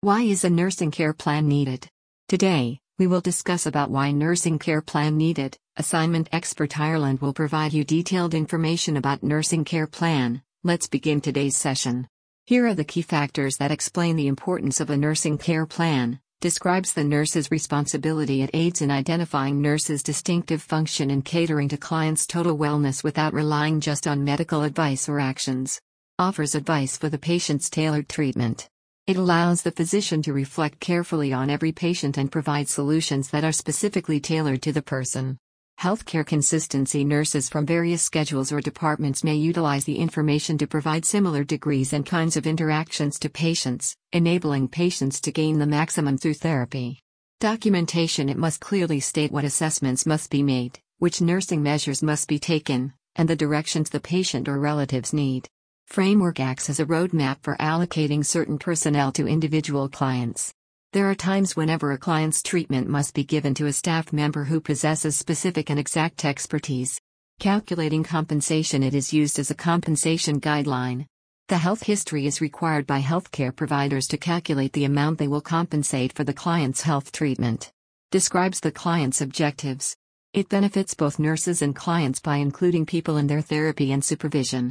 Why is a nursing care plan needed? Today, we will discuss about why nursing care plan needed. Assignment Expert Ireland will provide you detailed information about nursing care plan. Let's begin today's session. Here are the key factors that explain the importance of a nursing care plan. Describes the nurse's responsibility it aids in identifying nurse's distinctive function in catering to clients' total wellness without relying just on medical advice or actions. Offers advice for the patient's tailored treatment. It allows the physician to reflect carefully on every patient and provide solutions that are specifically tailored to the person. Healthcare consistency nurses from various schedules or departments may utilize the information to provide similar degrees and kinds of interactions to patients, enabling patients to gain the maximum through therapy. Documentation It must clearly state what assessments must be made, which nursing measures must be taken, and the directions the patient or relatives need. Framework acts as a roadmap for allocating certain personnel to individual clients. There are times whenever a client's treatment must be given to a staff member who possesses specific and exact expertise. Calculating compensation It is used as a compensation guideline. The health history is required by healthcare providers to calculate the amount they will compensate for the client's health treatment. Describes the client's objectives. It benefits both nurses and clients by including people in their therapy and supervision.